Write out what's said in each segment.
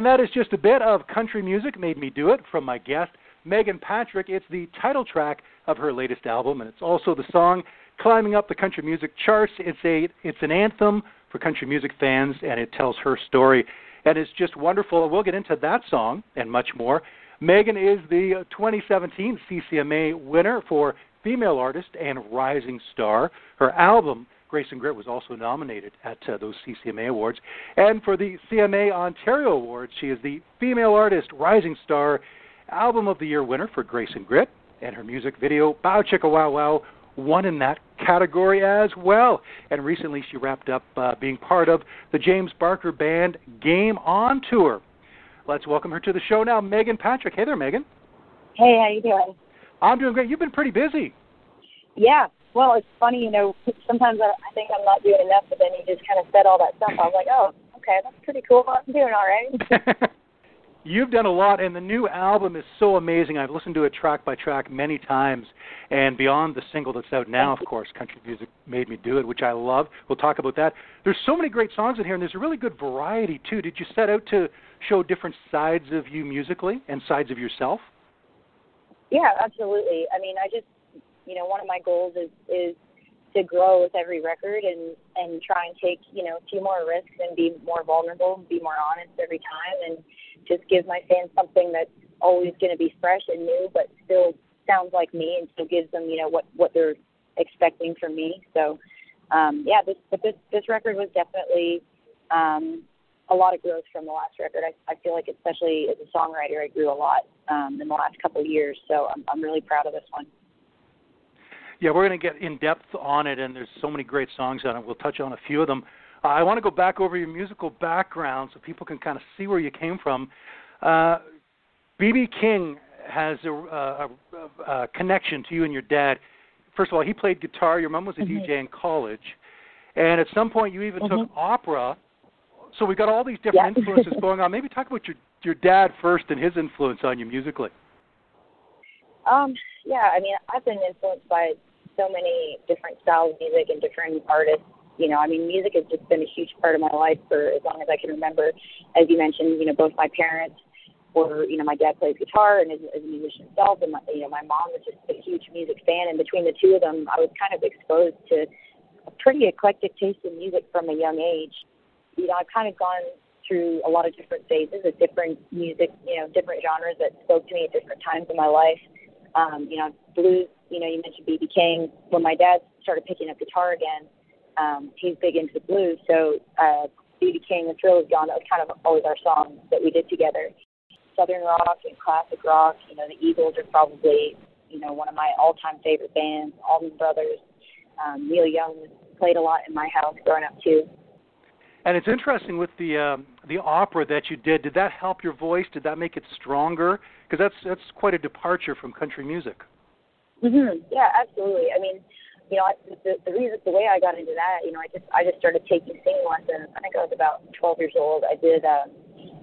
And that is just a bit of country music made me do it from my guest, Meghan Patrick. It's the title track of her latest album, and it's also the song climbing up the country music charts. It's a it's an anthem for country music fans, and it tells her story, and it's just wonderful. We'll get into that song and much more. Meghan is the 2017 CCMA winner for Female Artist and Rising Star. Her album Grace and Grit was also nominated at uh, those CCMA Awards. And for the CMA Ontario Awards, she is the Female Artist Rising Star Album of the Year winner for Grace and Grit. And her music video, Bow Chicka Wow Wow, won in that category as well. And recently she wrapped up uh, being part of the James Barker Band Game On Tour. Let's welcome her to the show now, Meghan Patrick. Hey there, Meghan. Hey, how you doing? I'm doing great. You've been pretty busy. Yeah, well, it's funny, you know, sometimes I, I think I'm not doing enough, but then you just kind of said all that stuff. I was like, oh, okay, that's pretty cool. I'm doing all right. You've done a lot, and the new album is so amazing. I've listened to it track by track many times, and beyond the single that's out now, of course, Country Music Made Me Do It, which I love. We'll talk about that. There's so many great songs in here, and there's a really good variety, too. Did you set out to show different sides of you musically and sides of yourself? Yeah, absolutely. I mean, I just you know, one of my goals is is to grow with every record and and try and take you know a few more risks and be more vulnerable, be more honest every time, and just give my fans something that's always going to be fresh and new, but still sounds like me and still gives them you know what what they're expecting from me. So um, yeah, this but this this record was definitely um, a lot of growth from the last record. I, I feel like especially as a songwriter, I grew a lot um, in the last couple of years. So I'm I'm really proud of this one. Yeah, we're going to get in depth on it, and there's so many great songs on it. We'll touch on a few of them. Uh, I want to go back over your musical background so people can kind of see where you came from. BB uh, King has a, a, a, a, connection to you and your dad. First of all, he played guitar. Your mom was a mm-hmm. DJ in college, and at some point you even mm-hmm. took opera. So we've got all these different yeah. influences going on. Maybe talk about your your dad first and his influence on you musically. Um, yeah, I mean, I've been influenced by so many different styles of music and different artists. You know, I mean, music has just been a huge part of my life for as long as I can remember. As you mentioned, you know, both my parents were, you know, my dad plays guitar and is, is a musician himself, and my, you know, my mom was just a huge music fan. And between the two of them, I was kind of exposed to a pretty eclectic taste in music from a young age. You know, I've kind of gone through a lot of different phases of different music, you know, different genres that spoke to me at different times in my life. Um, you know, blues you know, you mentioned BB King. When my dad started picking up guitar again, um, he's big into the blues. So uh, BB King, The Thrill Is Gone, that was kind of always our song that we did together. Southern rock and classic rock, you know, the Eagles are probably, you know, one of my all-time favorite bands. Allman Brothers, um, Neil Young played a lot in my house growing up too. And it's interesting with the um, the opera that you did. Did that help your voice? Did that make it stronger? Because that's that's quite a departure from country music. Mm-hmm. Yeah, absolutely. I mean, you know, the, the reason, the way I got into that, you know, I just, I just started taking singing lessons. I think I was about 12 years old. I did, um,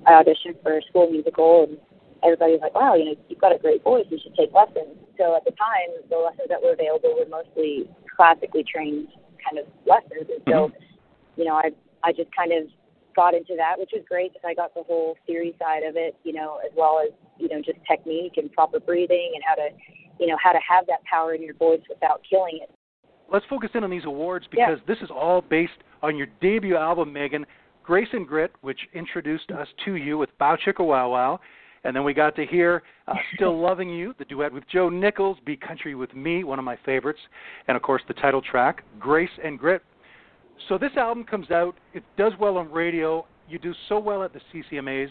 I auditioned for a school musical, and everybody was like, "Wow, you know, you've got a great voice. You should take lessons." So at the time, the lessons that were available were mostly classically trained kind of lessons, and so, mm-hmm. you know, I, I just kind of got into that, which was great because I got the whole theory side of it, you know, as well as you know just technique and proper breathing and how to you know how to have that power in your voice without killing it. Let's focus in on these awards because yeah. this is all based on your debut album, Meghan, Grace and Grit, which introduced us to you with Bow Chicka Wow Wow. And then we got to hear uh, Still Loving You, the duet with Joe Nichols, Be Country with Me, one of my favorites. And of course, the title track, Grace and Grit. So this album comes out, it does well on radio. You do so well at the CCMAs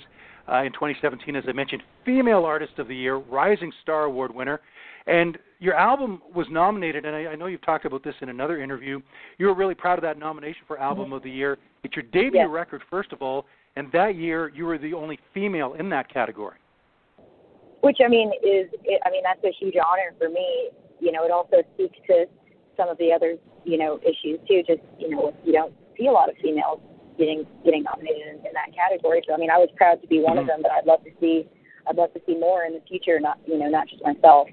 uh, in 2017, as I mentioned, Female Artist of the Year, Rising Star Award winner. And your album was nominated, and I, I know you've talked about this in another interview. You were really proud of that nomination for Album mm-hmm. of the Year. It's your debut yes. record, first of all, and that year you were the only female in that category. Which I mean is, I mean that's a huge honor for me. You know, it also speaks to some of the other, you know, issues too. Just you know, you don't see a lot of females getting getting nominated in, in that category. So I mean, I was proud to be one mm-hmm. of them, but I'd love to see I'd love to see more in the future. Not you know, not just myself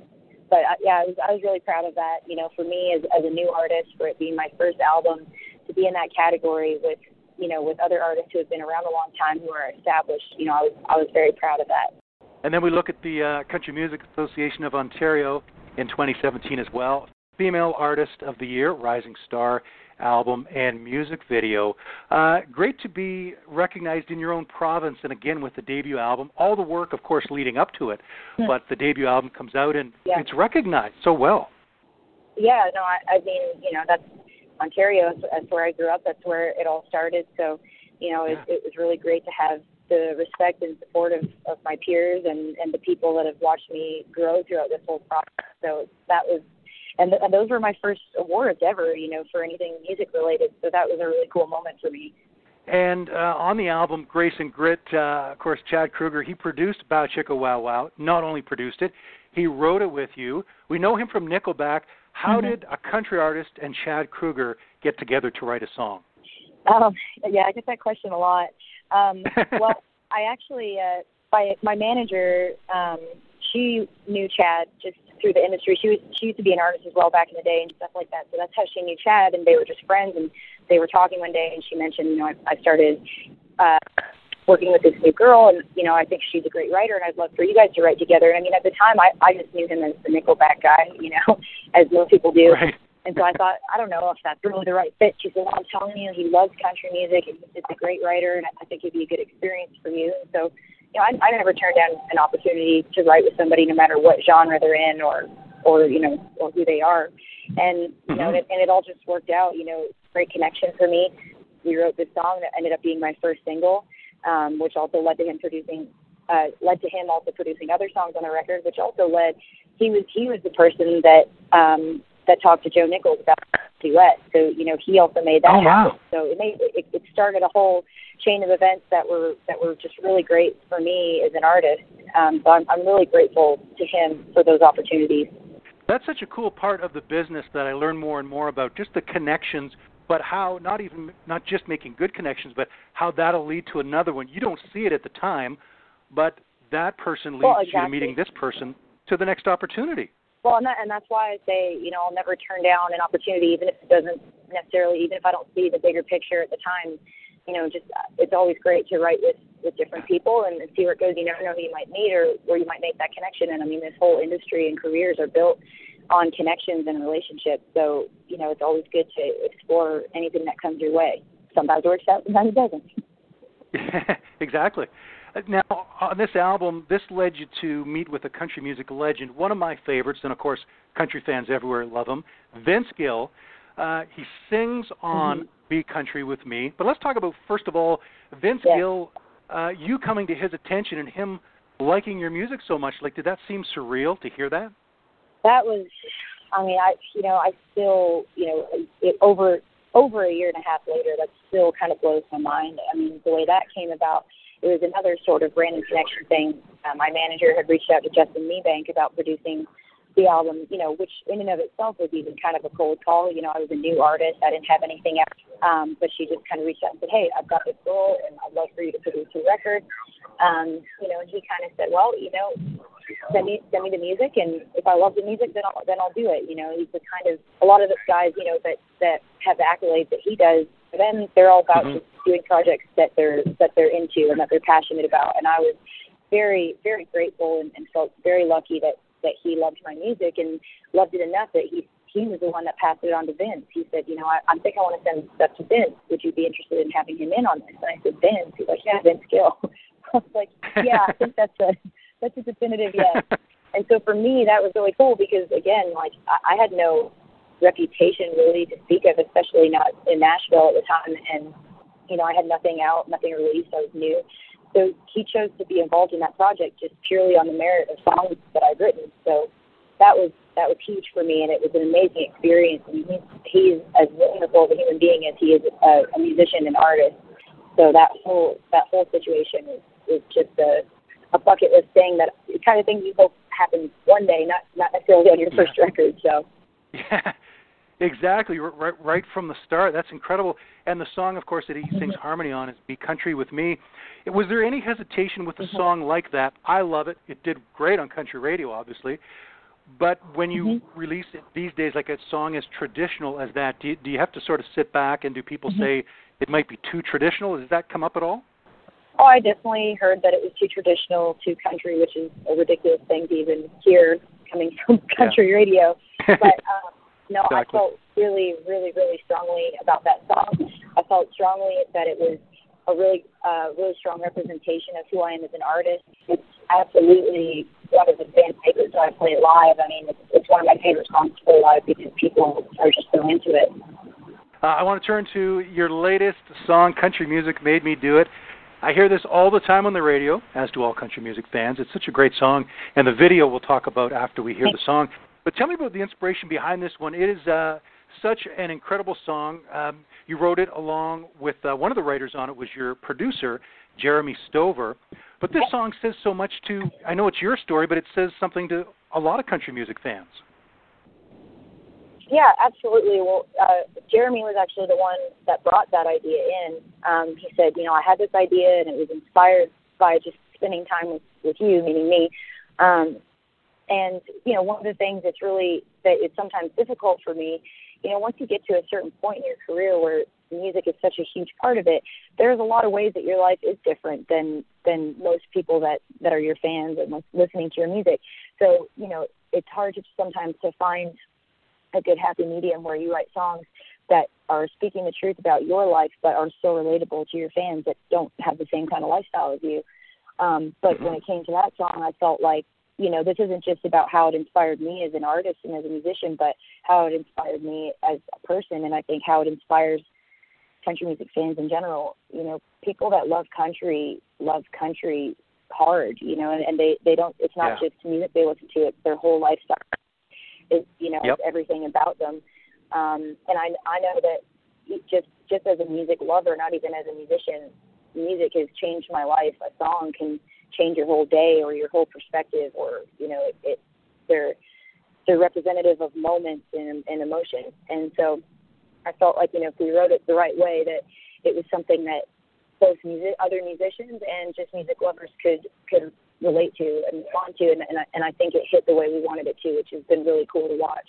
but uh, yeah, I was I was really proud of that. You know, for me as as a new artist, for it being my first album, to be in that category with you know, with other artists who have been around a long time who are established. You know, I was I was very proud of that. And then we look at the uh, Country Music Association of Ontario in 2017 as well. Female Artist of the Year, Rising Star album and music video. Uh, great to be recognized in your own province, and again with the debut album. All the work, of course, leading up to it, Hmm. but the debut album comes out and Yeah. it's recognized so well. Yeah, no, I, I mean, you know, that's Ontario. That's, that's where I grew up. That's where it all started. So, you know, it, it was really great to have the respect and support of, of my peers and, and the people that have watched me grow throughout this whole process. So that was, and, th- and those were my first awards ever, you know, for anything music related. So that was a really cool moment for me. And uh, on the album Grace and Grit, uh, of course, Chad Kroeger, he produced Bow Chicka Wow Wow. Not only produced it, he wrote it with you. We know him from Nickelback. How Mhm. did a country artist and Chad Kroeger get together to write a song? Um, yeah, I get that question a lot. Um, well, I actually, uh, my my manager, um, she knew Chad just through the industry. She was she used to be an artist as well back in the day and stuff like that. So that's how she knew Chad, and they were just friends. And they were talking one day, and she mentioned, you know, I, I started uh, working with this new girl, and you know, I think she's a great writer, and I'd love for you guys to write together. And I mean, at the time, I I just knew him as the Nickelback guy, you know, as most people do. Right. And so I thought, I don't know if that's really the right fit. She said, well, I'm telling you, he loves country music and he's a great writer, and I think it'd be a good experience for you. And so, you know, I, I never turn down an opportunity to write with somebody, no matter what genre they're in or, or you know, or who they are. And you know, Mhm. and it, and it all just worked out. You know, great connection for me. We wrote this song that ended up being my first single, um, which also led to him producing, uh, led to him also producing other songs on the record, which also led. He was he was the person that um, that talked to Joe Nichols about the duet. So you know, he also made that Oh, wow. So it made it, it started a whole chain of events that were that were just really great for me as an artist. Um, so I'm I'm really grateful to him for those opportunities. That's such a cool part of the business that I learn more and more about just the connections, but how not even not just making good connections, but how that'll lead to another one. You don't see it at the time, but that person leads Well, you to meeting this person to the next opportunity. Well, and that and that's why I say you know I'll never turn down an opportunity, even if it doesn't necessarily, even if I don't see the bigger picture at the time. You know, just uh, it's always great to write with with different people and, and see where it goes. You never know who you might meet or where you might make that connection. And I mean, this whole industry and careers are built on connections and relationships. So you know, it's always good to explore anything that comes your way. Sometimes it works out, sometimes it doesn't. exactly. Now, on this album, this led you to meet with a country music legend, one of my favorites, and of course, country fans everywhere love him, Vince Gill. Uh, he sings on Mhm. Be Country with Me. But let's talk about, first of all, Vince Yes. Gill, uh, you coming to his attention and him liking your music so much. Like, did that seem surreal to hear that? that was i mean i you know i still you know it, over over a year and a half later that still kind of blows my mind i mean the way that came about it was another sort of random connection thing. Uh, my manager had reached out to Justin Niebank about producing the album you know which in and of itself was even kind of a cold call. You know i was a new artist. I didn't have anything else. Um but she just kind of reached out and said hey i've got this role and i'd love for you to produce a record um you know and he kind of said well you know send me send me the music and if I love the music then I'll then I'll do it. You know, he's the kind of a lot of the guys, you know, that that have the accolades that he does, then they're all about Mhm. just doing projects that they're that they're into and that they're passionate about. And I was very, very grateful and, and felt very lucky that that he loved my music and loved it enough that he he was the one that passed it on to Vince. He said, you know, I, I think I want to send stuff to Vince. Would you be interested in having him in on this? And I said, Vince. He's like, yeah, Vince Gill. I was like, yeah, I think that's a that's a definitive yes. And so for me, that was really cool because again, like I, I had no reputation really to speak of, especially not in Nashville at the time. And you know, I had nothing out, nothing released. I was new. So he chose to be involved in that project just purely on the merit of songs that I'd written. So that was that was huge for me, and it was an amazing experience. And he's he's as wonderful of a human being as he is a, a musician and artist. So that whole that whole situation is is just a a bucket list thing that the kind of thing you hope happens one day, not not necessarily on your Yeah. first record. So Yeah, exactly. Right, right from the start. That's incredible. And the song, of course, that he sings harmony on is "Be Country with Me." Was there any hesitation with a Mhm. song like that? I love it. It did great on country radio, obviously. But when you Mhm. release it these days, like a song as traditional as that, do you, do you have to sort of sit back and do people Mhm. say it might be too traditional. Does that come up at all? Oh, I definitely heard that it was too traditional, too country, which is a ridiculous thing to even hear coming from country yeah. radio. But um, no, exactly. I felt really, really, really strongly about that song. I felt strongly that it was a really, uh, really strong representation of who I am as an artist. It's absolutely one of the band favorites when I play it live. I mean, it's, it's one of my favorite songs to play live because people are just so into it. Uh, I want to turn to your latest song, Country Music Made Me Do It. I hear this all the time on the radio, as do all country music fans. It's such a great song, and the video we'll talk about after we hear the song. But tell me about the inspiration behind this one. It is uh, such an incredible song. Um, you wrote it along with uh, one of the writers on it was your producer, Jeremy Stover. But this song says so much to. I know it's your story, but it says something to a lot of country music fans. Yeah, absolutely. Well, uh, Jeremy was actually the one that brought that idea in. Um, he said, you know, I had this idea and it was inspired by just spending time with, with you, meaning me. Um, and, you know, one of the things that's really, that it's sometimes difficult for me, you know, once you get to a certain point in your career where music is such a huge part of it, there's a lot of ways that your life is different than, than most people that, that are your fans and listening to your music. So, you know, it's hard to sometimes to find a good happy medium where you write songs that are speaking the truth about your life but are so relatable to your fans that don't have the same kind of lifestyle as you. Um, but when it came to that song, I felt like, you know, this isn't just about how it inspired me as an artist and as a musician, but how it inspired me as a person. And I think how it inspires country music fans in general. You know, people that love country love country hard, you know, and, and they, they don't, it's not yeah. just music they listen to, it's their whole lifestyle It's, you know yep. everything about them. Um, and I I know that just just as a music lover, not even as a musician, music has changed my life. A song can change your whole day or your whole perspective, or you know it, it they're they're representative of moments and, and emotion. And so I felt like you know if we wrote it the right way, that it was something that both music, other musicians and just music lovers could could relate to and respond to, and, and, I, and I think it hit the way we wanted it to, which has been really cool to watch.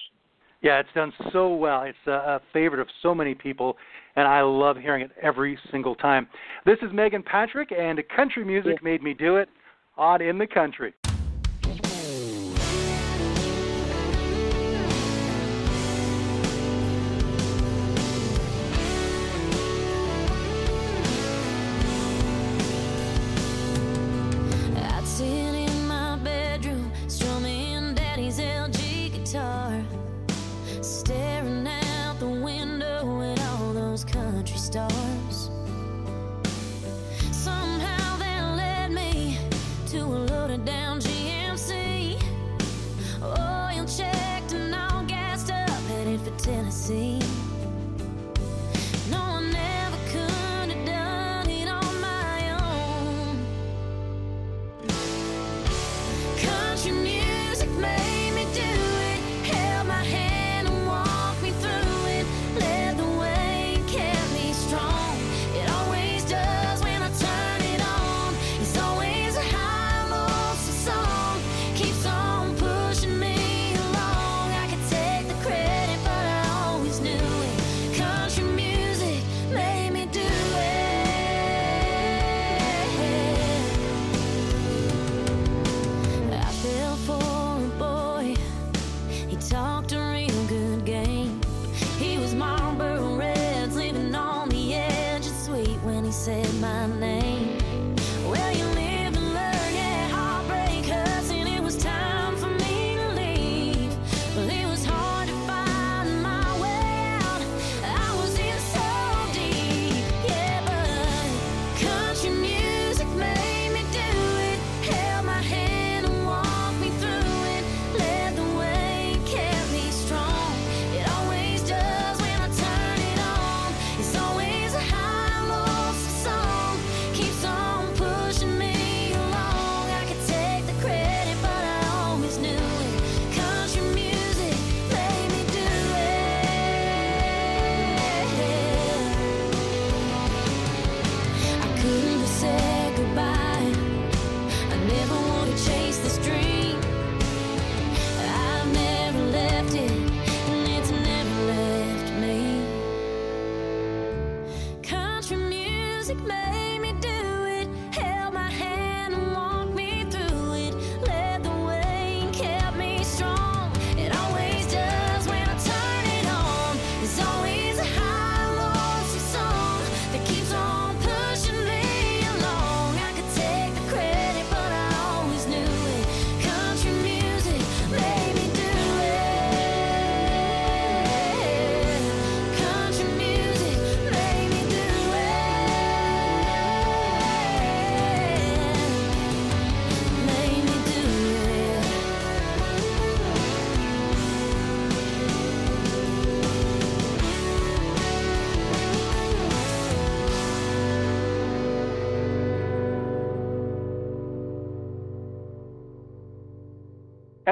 Yeah, it's done so well. It's a, a favorite of so many people, and I love hearing it every single time. This is Meghan Patrick, and country music yeah. made me do it on In the Country. wanna see.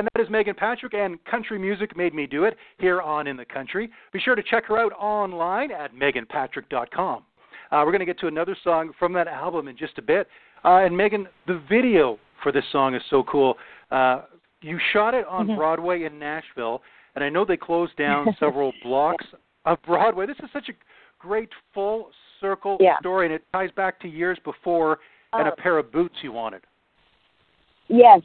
And that is Meghan Patrick and Country Music Made Me Do It here on In the Country. Be sure to check her out online at meganpatrick.com. Uh, we're going to get to another song from that album in just a bit. Uh, and Meghan, the video for this song is so cool. Uh, you shot it on Mhm. Broadway in Nashville, and I know they closed down several blocks of Broadway. This is such a great full circle Yeah. story, and it ties back to years before and a Oh. pair of boots you wanted. Yes,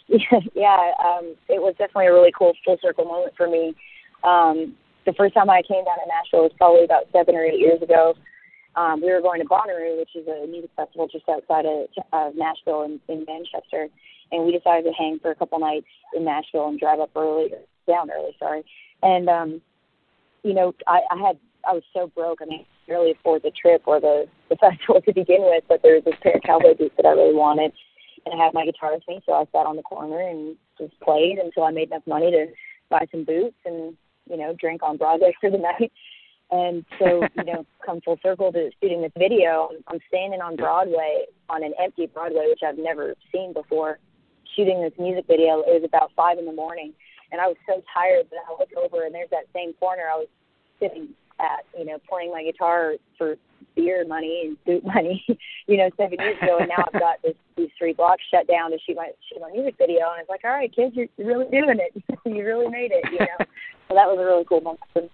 yeah. Um, it was definitely a really cool full circle moment for me. Um, the first time I came down to Nashville was probably about seven or eight years ago. Um, we were going to Bonnaroo, which is a music festival just outside of, of Nashville in, in Manchester, and we decided to hang for a couple nights in Nashville and drive up early, down early, sorry. And um, you know, I, I had I was so broke. I mean, I barely afford the trip or the the festival to begin with. But there was this pair of cowboy boots that I really wanted, and I had my guitar with me, so I sat on the corner and just played until I made enough money to buy some boots and you know drink on Broadway for the night. And so you know, come full circle to shooting this video. I'm standing on Broadway on an empty Broadway, which I've never seen before, shooting this music video. It was about five in the morning, and I was so tired that I looked over and there's that same corner I was sitting at, you know, playing my guitar for beer money and boot money, you know, seven years ago, and now I've got this these three blocks shut down to shoot my shoot my music video, and it's like, all right, kids, you're, you're really doing it, you really made it, you know. so that was a really cool moment.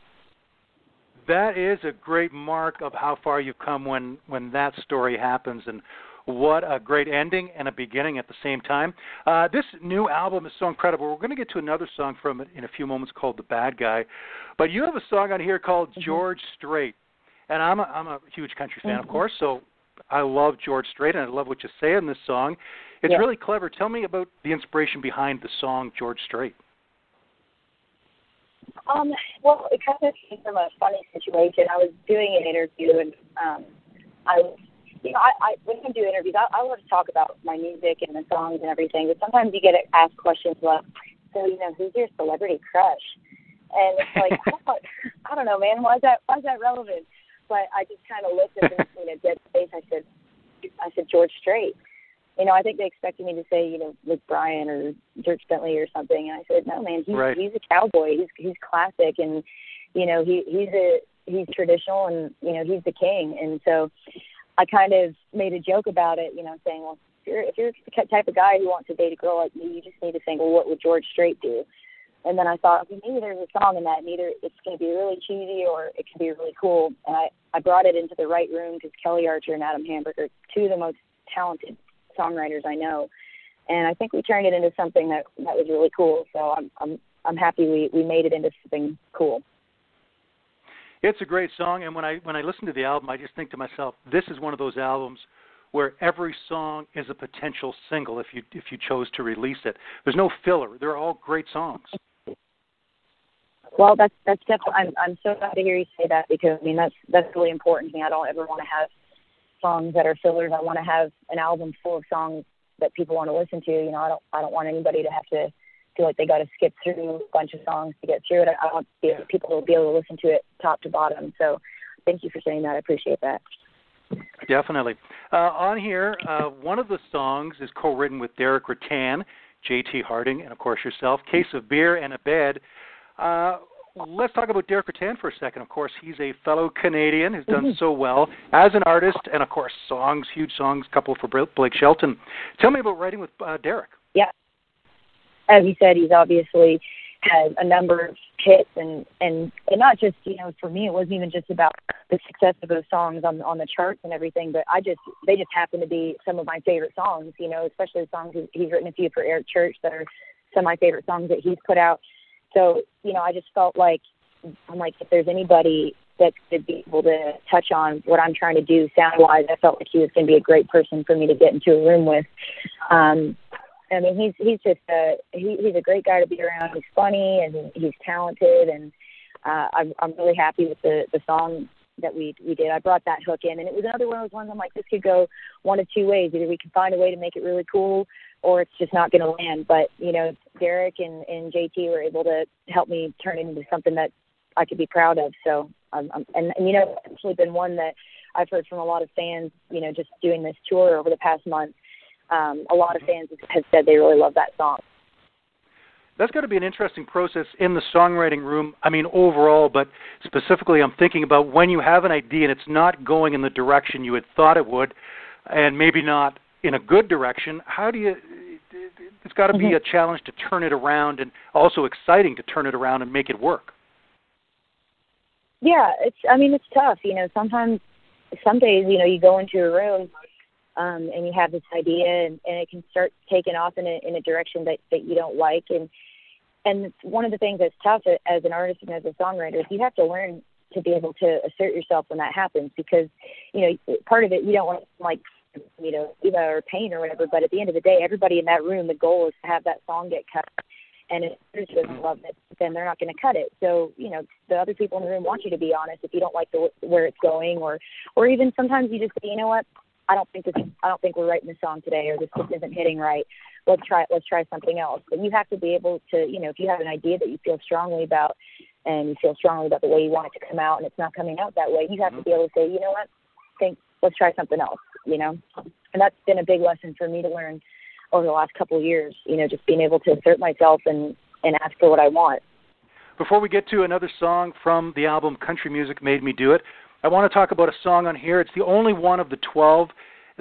That is a great mark of how far you've come when when that story happens, and what a great ending and a beginning at the same time. Uh, this new album is so incredible. We're going to get to another song from it in a few moments called "The Bad Guy," but you have a song on here called Mm-hmm. "George Strait," and I'm a, I'm a huge country fan, of Mhm. course, so I love George Strait, and I love what you say in this song. It's Yeah. really clever. Tell me about the inspiration behind the song "George Strait." Um, well, it kind of came from a funny situation. I was doing an interview, and um, I you know, I, I when I do interviews, I, I love to talk about my music and the songs and everything. But sometimes you get asked questions like, "So, you know, who's your celebrity crush?" And it's like, I, don't, I don't know, man. Why is that? Why is that relevant? But I just kind of looked at them, you know, dead face. I said, I said George Strait. You know, I think they expected me to say, you know, Luke Bryan or Dierks Bentley or something, and I said, no, man, he's Right. he's a cowboy. He's he's classic, and you know, he he's a he's traditional, and you know, he's the king. And so, I kind of made a joke about it, you know, saying, well, if you're if you're the type of guy who wants to date a girl like me, you just need to think, well, what would George Strait do? And then I thought, okay, maybe there's a song in that, and either it's going to be really cheesy or it can be really cool. And I I brought it into the right room because Kelly Archer and Adam Hambrick are two of the most talented songwriters I know, and I think we turned it into something that that was really cool. So I'm I'm I'm happy we we made it into something cool. It's a great song, and when I when I listen to the album, I just think to myself, this is one of those albums where every song is a potential single if you if you chose to release it. There's no filler. They're all great songs. Well, that's that's definitely. I'm I'm so glad to hear you say that because I mean that's that's really important to me. I don't ever want to have songs that are fillers. I want to have an album full of songs that people want to listen to. You know, I don't I don't want anybody to have to feel like they got to skip through a bunch of songs to get through it. I want people to be able to listen to it top to bottom. So, thank you for saying that. I appreciate that. Definitely. Uh, on here, uh, one of the songs is co-written with Derick Ruttan, J.T. Harding, and of course yourself. Case of Beer and a Bed. Uh, let's talk about Derick Ruttan for a second. Of course, he's a fellow Canadian who's done so well as an artist, and of course, songs, huge songs, couple for Blake Shelton. Tell me about writing with uh, Derick. Yeah. As you said, he's obviously had a number of hits and and and not just you know for me it wasn't even just about the success of those songs on on the charts and everything but I just they just happen to be some of my favorite songs you know especially the songs he's written a few for Eric Church that are some of my favorite songs that he's put out so you know I just felt like I'm like if there's anybody that could be able to touch on what I'm trying to do sound wise I felt like he was going to be a great person for me to get into a room with um I mean, he's he's just a he, he's a great guy to be around. He's funny and he's talented, and uh, I'm I'm really happy with the the song that we we did. I brought that hook in, and it was another one of those ones. I'm like, this could go one of two ways. Either we can find a way to make it really cool, or it's just not going to land. But you know, Derick and and JT were able to help me turn it into something that I could be proud of. So, um, um, and and you know, it's actually been one that I've heard from a lot of fans. You know, just doing this tour over the past month um, a lot of fans have said they really love that song. That's got to be an interesting process in the songwriting room. I mean, overall, but specifically, I'm thinking about when you have an idea and it's not going in the direction you had thought it would, and maybe not in a good direction. How do you? It's got to be mm-hmm. a challenge to turn it around, and also exciting to turn it around and make it work. Yeah, it's. I mean, it's tough. You know, sometimes, some days, you know, you go into a room um, and you have this idea and, and it can start taking off in a, in a direction that, that you don't like. And, and one of the things that's tough as an artist and as a songwriter is you have to learn to be able to assert yourself when that happens because, you know, part of it, you don't want to like, you know, either or pain or whatever, but at the end of the day, everybody in that room, the goal is to have that song get cut. And if others doesn't love it, then they're not going to cut it. So, you know, the other people in the room want you to be honest if you don't like the where it's going, or, or even sometimes you just say, you know what, I don't think this I don't think we're writing the song today or this just isn't hitting right. Let's try let's try something else. But you have to be able to, you know, if you have an idea that you feel strongly about and you feel strongly about the way you want it to come out and it's not coming out that way, you have mm-hmm. to be able to say, you know what, think let's try something else, you know? And that's been a big lesson for me to learn over the last couple of years, you know, just being able to assert myself and, and ask for what I want. Before we get to another song from the album Country Music Made Me Do It, I want to talk about a song on here. It's the only one of the 12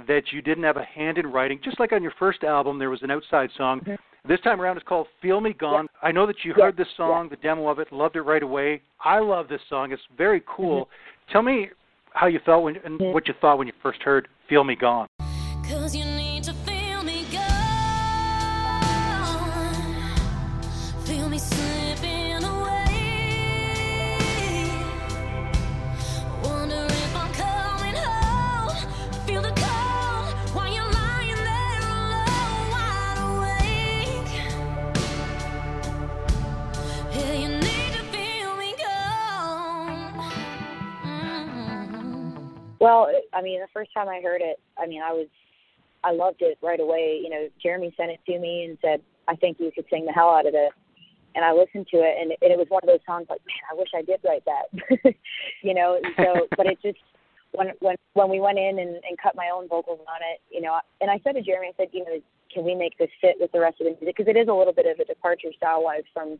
that you didn't have a hand in writing. Just like on your first album, there was an outside song. Mm-hmm. This time around, it's called "Feel Me Gone." Yeah. I know that you yeah. heard this song, yeah. the demo of it, loved it right away. I love this song; it's very cool. Mm-hmm. Tell me how you felt when, and mm-hmm. what you thought when you first heard "Feel Me Gone." Well, I mean, the first time I heard it, I mean, I was, I loved it right away. You know, Jeremy sent it to me and said, "I think you could sing the hell out of this." And I listened to it, and, and it was one of those songs like, man, I wish I did write that. you know, so, but it just when when when we went in and, and cut my own vocals on it, you know, and I said to Jeremy, I said, you know, can we make this fit with the rest of the music? Because it is a little bit of a departure style wise from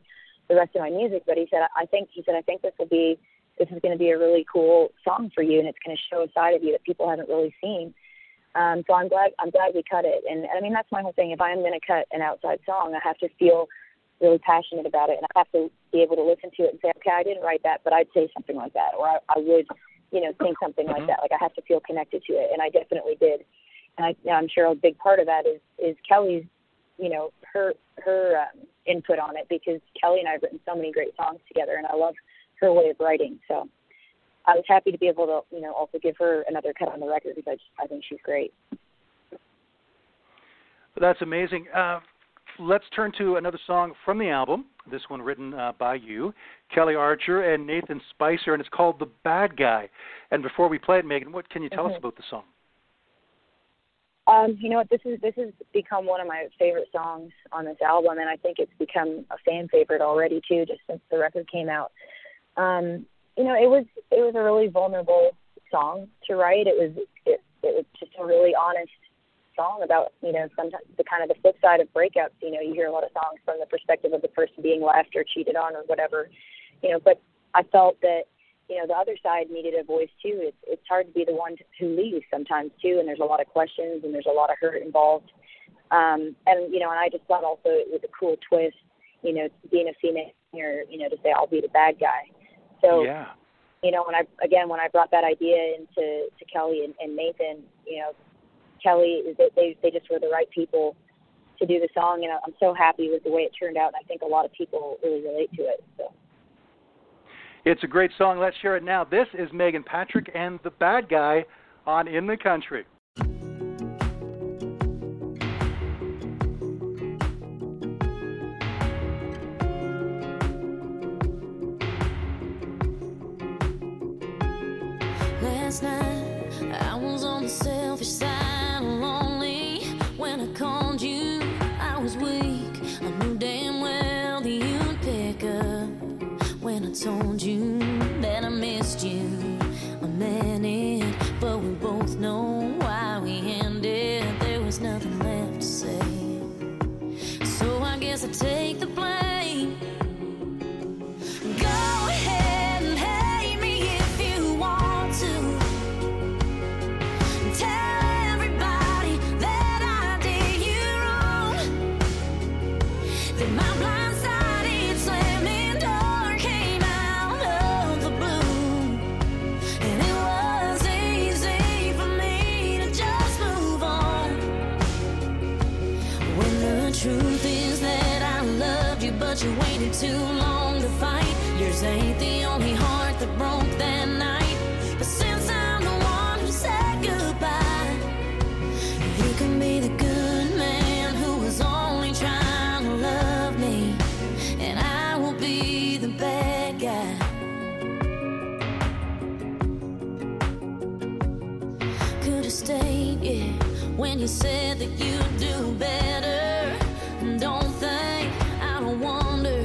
the rest of my music. But he said, I think he said, I think this will be this is going to be a really cool song for you, and it's going to show a side of you that people haven't really seen. Um, so I'm glad I'm glad we cut it, and, I mean that's my whole thing. If I am going to cut an outside song, I have to feel really passionate about it, and I have to be able to listen to it and say, okay, I didn't write that, but I'd say something like that, or I, I would, you know, think something like mm-hmm. that. Like I have to feel connected to it, and I definitely did. And I, I'm sure a big part of that is is Kelly's, you know, her her um, input on it because Kelly and I have written so many great songs together, and I love her way of writing. So I was happy to be able to, you know, also give her another cut on the record because I think she's great. That's amazing. Uh, let's turn to another song from the album. This one written uh, by you, Kelly Archer and Nathan Spicer, and it's called "The Bad Guy." And before we play it, Meghan, what can you tell mm-hmm. us about the song? Um, you know what? This is this has become one of my favorite songs on this album, and I think it's become a fan favorite already too, just since the record came out um, you know, it was it was a really vulnerable song to write. It was it, it was just a really honest song about you know sometimes the kind of the flip side of breakups. You know, you hear a lot of songs from the perspective of the person being left or cheated on or whatever. You know, but I felt that you know the other side needed a voice too. It's it's hard to be the one who leaves sometimes too, and there's a lot of questions and there's a lot of hurt involved. Um, and you know, and I just thought also it was a cool twist. You know, being a female, or you know, to say I'll be the bad guy so, yeah. you know, when I again when I brought that idea into to Kelly and, and Nathan, you know, Kelly they, they they just were the right people to do the song, and I'm so happy with the way it turned out. And I think a lot of people really relate to it. So. It's a great song. Let's share it now. This is Meghan Patrick and the Bad Guy on In the Country. when you said that you'd do better. Don't think I don't wonder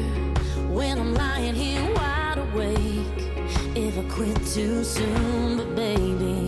when I'm lying here wide awake if I quit too soon, but baby.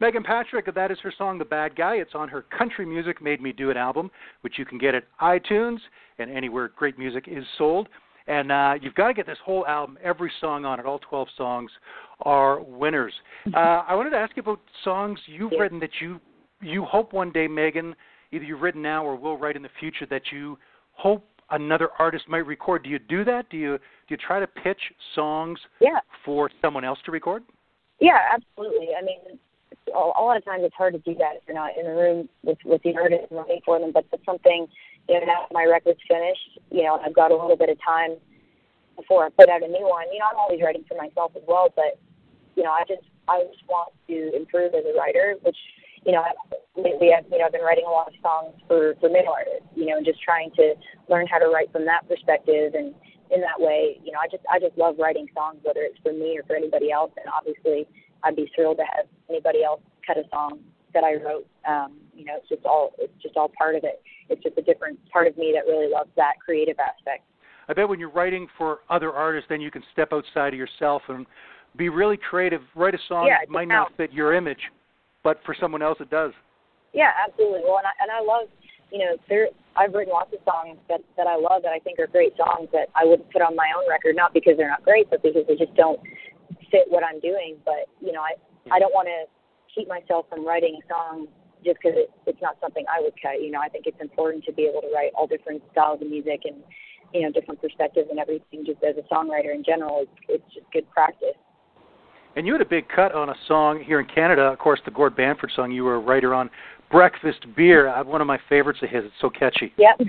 Meghan Patrick, that is her song The Bad Guy. It's on her Country Music Made Me Do It album, which you can get at iTunes and anywhere great music is sold. And uh, you've got to get this whole album, every song on it, all 12 songs are winners. Mm-hmm. Uh, I wanted to ask you about songs you've yeah. written that you you hope one day, Meghan, either you've written now or will write in the future that you hope another artist might record. Do you do that? Do you do you try to pitch songs yeah. for someone else to record? Yeah, absolutely. I mean, a lot of times it's hard to do that if you're not in the room with with the artist and writing for them. But it's something, you know, now my record's finished, you know, I've got a little bit of time before I put out a new one. You know, I'm always writing for myself as well, but you know, I just I just want to improve as a writer, which you know, lately I've you know I've been writing a lot of songs for for male artists, you know, and just trying to learn how to write from that perspective and in that way, you know, I just I just love writing songs, whether it's for me or for anybody else, and obviously I'd be thrilled to have anybody else cut a song that I wrote. Um, you know, it's just all it's just all part of it. It's just a different part of me that really loves that creative aspect. I bet when you're writing for other artists, then you can step outside of yourself and be really creative. Write a song yeah, that might not fit your image, but for someone else it does. Yeah, absolutely. Well, and I, and I love, you know, there. I've written lots of songs that that I love that I think are great songs that I wouldn't put on my own record, not because they're not great, but because they just don't fit what I'm doing. But you know, I I don't want to keep myself from writing a song just because it, it's not something I would cut. You know, I think it's important to be able to write all different styles of music and you know different perspectives and everything. Just as a songwriter in general, it's, it's just good practice. And you had a big cut on a song here in Canada, of course, the Gord Bamford song. You were a writer on Breakfast Beer, uh, one of my favorites of his. It's so catchy. Yep.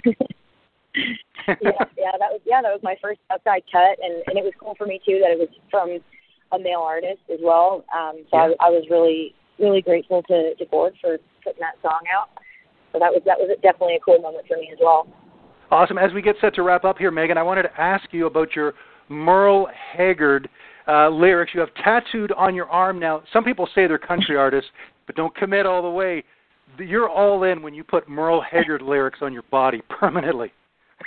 yeah, yeah, that was yeah, that was my first outside cut, and and it was cool for me too that it was from a male artist as well. Um, so yeah. I, I was really really grateful to to Gord for putting that song out. So that was that was definitely a cool moment for me as well. Awesome. As we get set to wrap up here, Meghan, I wanted to ask you about your Merle Haggard uh, lyrics you have tattooed on your arm now. Some people say they're country artists, but don't commit all the way. You're all in when you put Merle Haggard lyrics on your body permanently.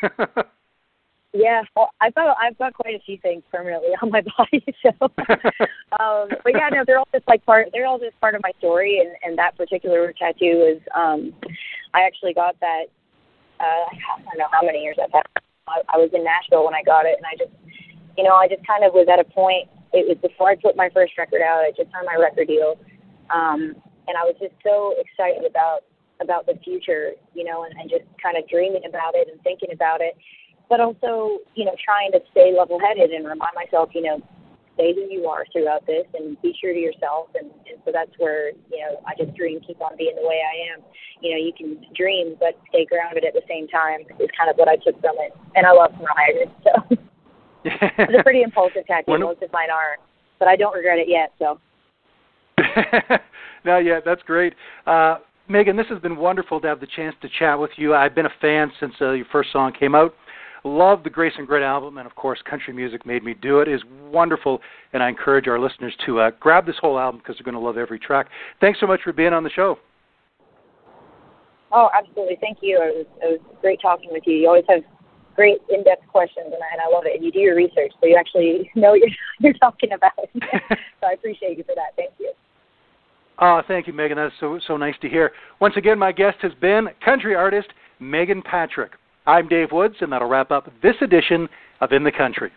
yeah, well, I've got I've got quite a few things permanently on my body. So, um, but yeah, no, they're all just like part. They're all just part of my story, and and that particular tattoo is. Um, I actually got that. Uh, I don't know how many years I've had. I, I was in Nashville when I got it, and I just you know, I just kind of was at a point. It was before I put my first record out. I just signed my record deal, um, and I was just so excited about about the future, you know, and, and just kind of dreaming about it and thinking about it, but also, you know, trying to stay level-headed and remind myself, you know, stay who you are throughout this and be true to yourself. And, and so that's where, you know, I just dream, keep on being the way I am. You know, you can dream, but stay grounded at the same time is kind of what I took from it. And I love Mariah, so. it's a pretty impulsive tattoo. When, Most of mine are, but I don't regret it yet. So. no, yeah, that's great. Uh, Meghan, this has been wonderful to have the chance to chat with you. I've been a fan since uh, your first song came out. Love the Grace and Grit album, and of course, Country Music Made Me Do It is wonderful, and I encourage our listeners to uh, grab this whole album because they're going to love every track. Thanks so much for being on the show. Oh, absolutely. Thank you. It was, it was great talking with you. You always have great in-depth questions, and I, and I love it. And you do your research, so you actually know what you're, you're talking about. so I appreciate you for that. Thank you. Oh, thank you, Meghan. That's so so nice to hear. Once again, my guest has been country artist Meghan Patrick. I'm Dave Woods, and that'll wrap up this edition of In the Country.